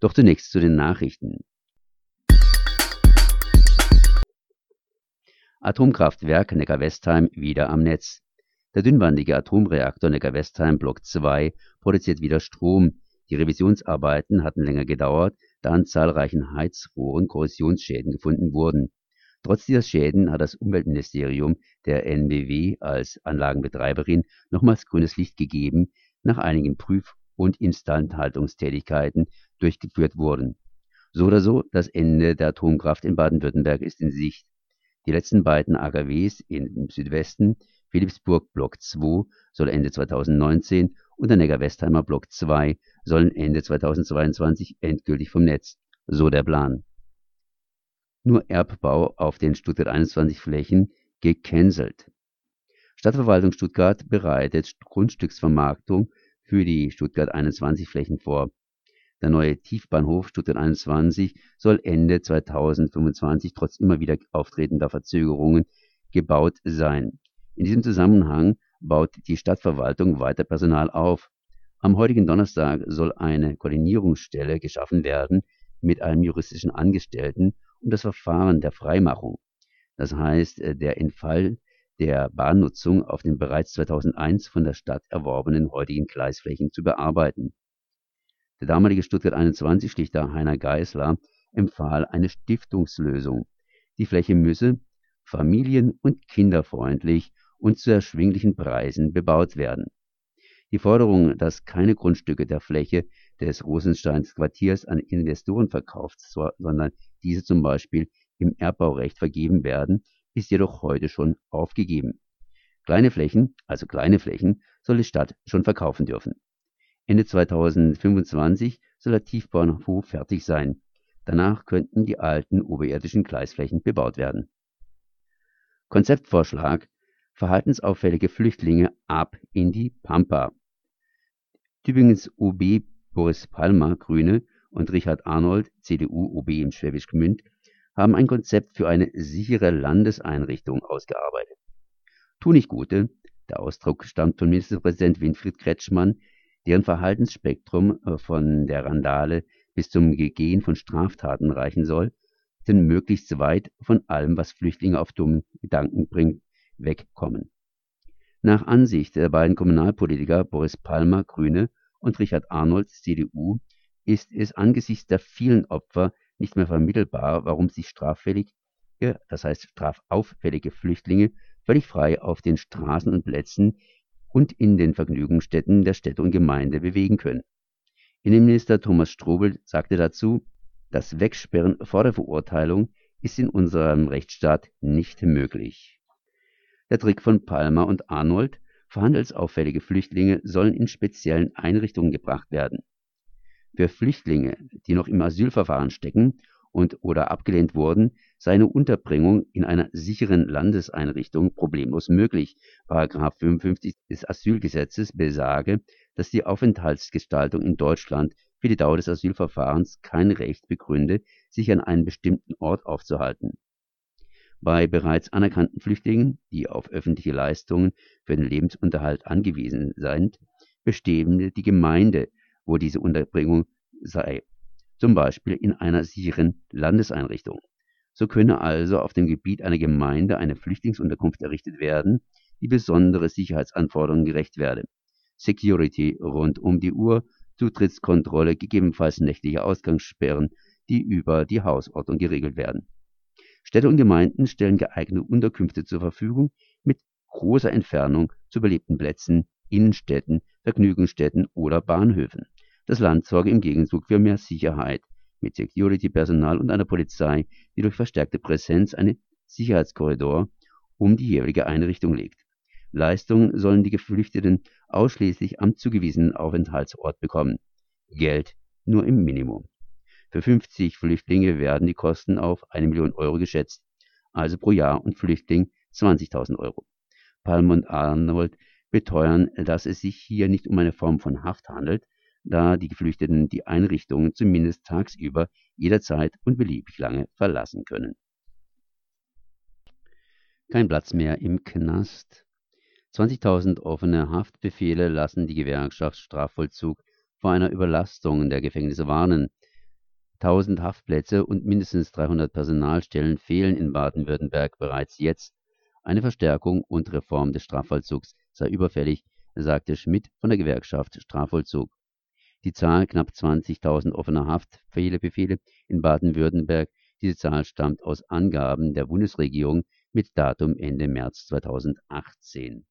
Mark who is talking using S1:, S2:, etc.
S1: Doch zunächst zu den Nachrichten. Atomkraftwerk Neckar-Westheim wieder am Netz. Der dünnwandige Atomreaktor Neckar-Westheim Block 2 produziert wieder Strom. Die Revisionsarbeiten hatten länger gedauert, da an zahlreichen Heizrohren Korrosionsschäden gefunden wurden. Trotz dieser Schäden hat das Umweltministerium der NBW als Anlagenbetreiberin nochmals grünes Licht gegeben, nach einigen Prüf- und Instandhaltungstätigkeiten durchgeführt wurden. So oder so, das Ende der Atomkraft in Baden-Württemberg ist in Sicht. Die letzten beiden AKWs im Südwesten, Philipsburg Block 2, soll Ende 2019 und der Neckar-Westheimer Block 2 sollen Ende 2022 endgültig vom Netz. So der Plan. Nur Erbbau auf den Stuttgart 21 Flächen gecancelt. Stadtverwaltung Stuttgart bereitet Grundstücksvermarktung für die Stuttgart 21 Flächen vor. Der neue Tiefbahnhof Stuttgart 21 soll Ende 2025 trotz immer wieder auftretender Verzögerungen gebaut sein. In diesem Zusammenhang baut die Stadtverwaltung weiter Personal auf. Am heutigen Donnerstag soll eine Koordinierungsstelle geschaffen werden mit einem juristischen Angestellten um das Verfahren der Freimachung, das heißt äh, der Entfall der Bahnnutzung auf den bereits 2001 von der Stadt erworbenen heutigen Gleisflächen zu bearbeiten der damalige Stuttgart 21-Schlichter Heiner Geisler empfahl eine Stiftungslösung. Die Fläche müsse familien- und kinderfreundlich und zu erschwinglichen Preisen bebaut werden. Die Forderung, dass keine Grundstücke der Fläche des Rosensteins Quartiers an Investoren verkauft, sondern diese zum Beispiel im Erbbaurecht vergeben werden, ist jedoch heute schon aufgegeben. Kleine Flächen, also kleine Flächen, soll die Stadt schon verkaufen dürfen. Ende 2025 soll der Tiefbahnhof fertig sein. Danach könnten die alten oberirdischen Gleisflächen bebaut werden. Konzeptvorschlag Verhaltensauffällige Flüchtlinge ab in die Pampa. Tübingens OB Boris Palmer, Grüne, und Richard Arnold, CDU, OB im Schwäbisch Gmünd, haben ein Konzept für eine sichere Landeseinrichtung ausgearbeitet. Tunichtgute, der Ausdruck stammt von Ministerpräsident Winfried Kretschmann, deren Verhaltensspektrum äh, von der Randale bis zum Begehen von Straftaten reichen soll, sind möglichst weit von allem, was Flüchtlinge auf dummen Gedanken bringt, wegkommen. Nach Ansicht der beiden Kommunalpolitiker Boris Palmer (Grüne) und Richard Arnold (CDU) ist es angesichts der vielen Opfer nicht mehr vermittelbar, warum sich straffällige, das heißt strafauffällige Flüchtlinge völlig frei auf den Straßen und Plätzen und in den Vergnügungsstätten der Städte und Gemeinde bewegen können. Innenminister Thomas Strobel sagte dazu, das Wegsperren vor der Verurteilung ist in unserem Rechtsstaat nicht möglich. Der Trick von Palmer und Arnold, verhandelsauffällige Flüchtlinge sollen in speziellen Einrichtungen gebracht werden. Für Flüchtlinge, die noch im Asylverfahren stecken und oder abgelehnt wurden, sei eine Unterbringung in einer sicheren Landeseinrichtung problemlos möglich. Paragraph 55 des Asylgesetzes besage, dass die Aufenthaltsgestaltung in Deutschland für die Dauer des Asylverfahrens kein Recht begründe, sich an einem bestimmten Ort aufzuhalten. Bei bereits anerkannten Flüchtlingen, die auf öffentliche Leistungen für den Lebensunterhalt angewiesen sind, bestimme die Gemeinde, wo diese Unterbringung sei zum Beispiel in einer sicheren Landeseinrichtung. So könne also auf dem Gebiet einer Gemeinde eine Flüchtlingsunterkunft errichtet werden, die besondere Sicherheitsanforderungen gerecht werde. Security rund um die Uhr, Zutrittskontrolle, gegebenenfalls nächtliche Ausgangssperren, die über die Hausordnung geregelt werden. Städte und Gemeinden stellen geeignete Unterkünfte zur Verfügung mit großer Entfernung zu belebten Plätzen, Innenstädten, Vergnügungsstätten oder Bahnhöfen. Das Land sorge im Gegenzug für mehr Sicherheit mit Security-Personal und einer Polizei, die durch verstärkte Präsenz einen Sicherheitskorridor um die jeweilige Einrichtung legt. Leistungen sollen die Geflüchteten ausschließlich am zugewiesenen Aufenthaltsort bekommen. Geld nur im Minimum. Für 50 Flüchtlinge werden die Kosten auf eine Million Euro geschätzt, also pro Jahr und Flüchtling 20.000 Euro. Palm und Arnold beteuern, dass es sich hier nicht um eine Form von Haft handelt, da die Geflüchteten die Einrichtungen zumindest tagsüber jederzeit und beliebig lange verlassen können. Kein Platz mehr im Knast. 20.000 offene Haftbefehle lassen die Gewerkschaft Strafvollzug vor einer Überlastung der Gefängnisse warnen. 1000 Haftplätze und mindestens 300 Personalstellen fehlen in Baden-Württemberg bereits jetzt. Eine Verstärkung und Reform des Strafvollzugs sei überfällig, sagte Schmidt von der Gewerkschaft Strafvollzug. Die Zahl knapp 20.000 offener Haftbefehle in Baden-Württemberg, diese Zahl stammt aus Angaben der Bundesregierung mit Datum Ende März 2018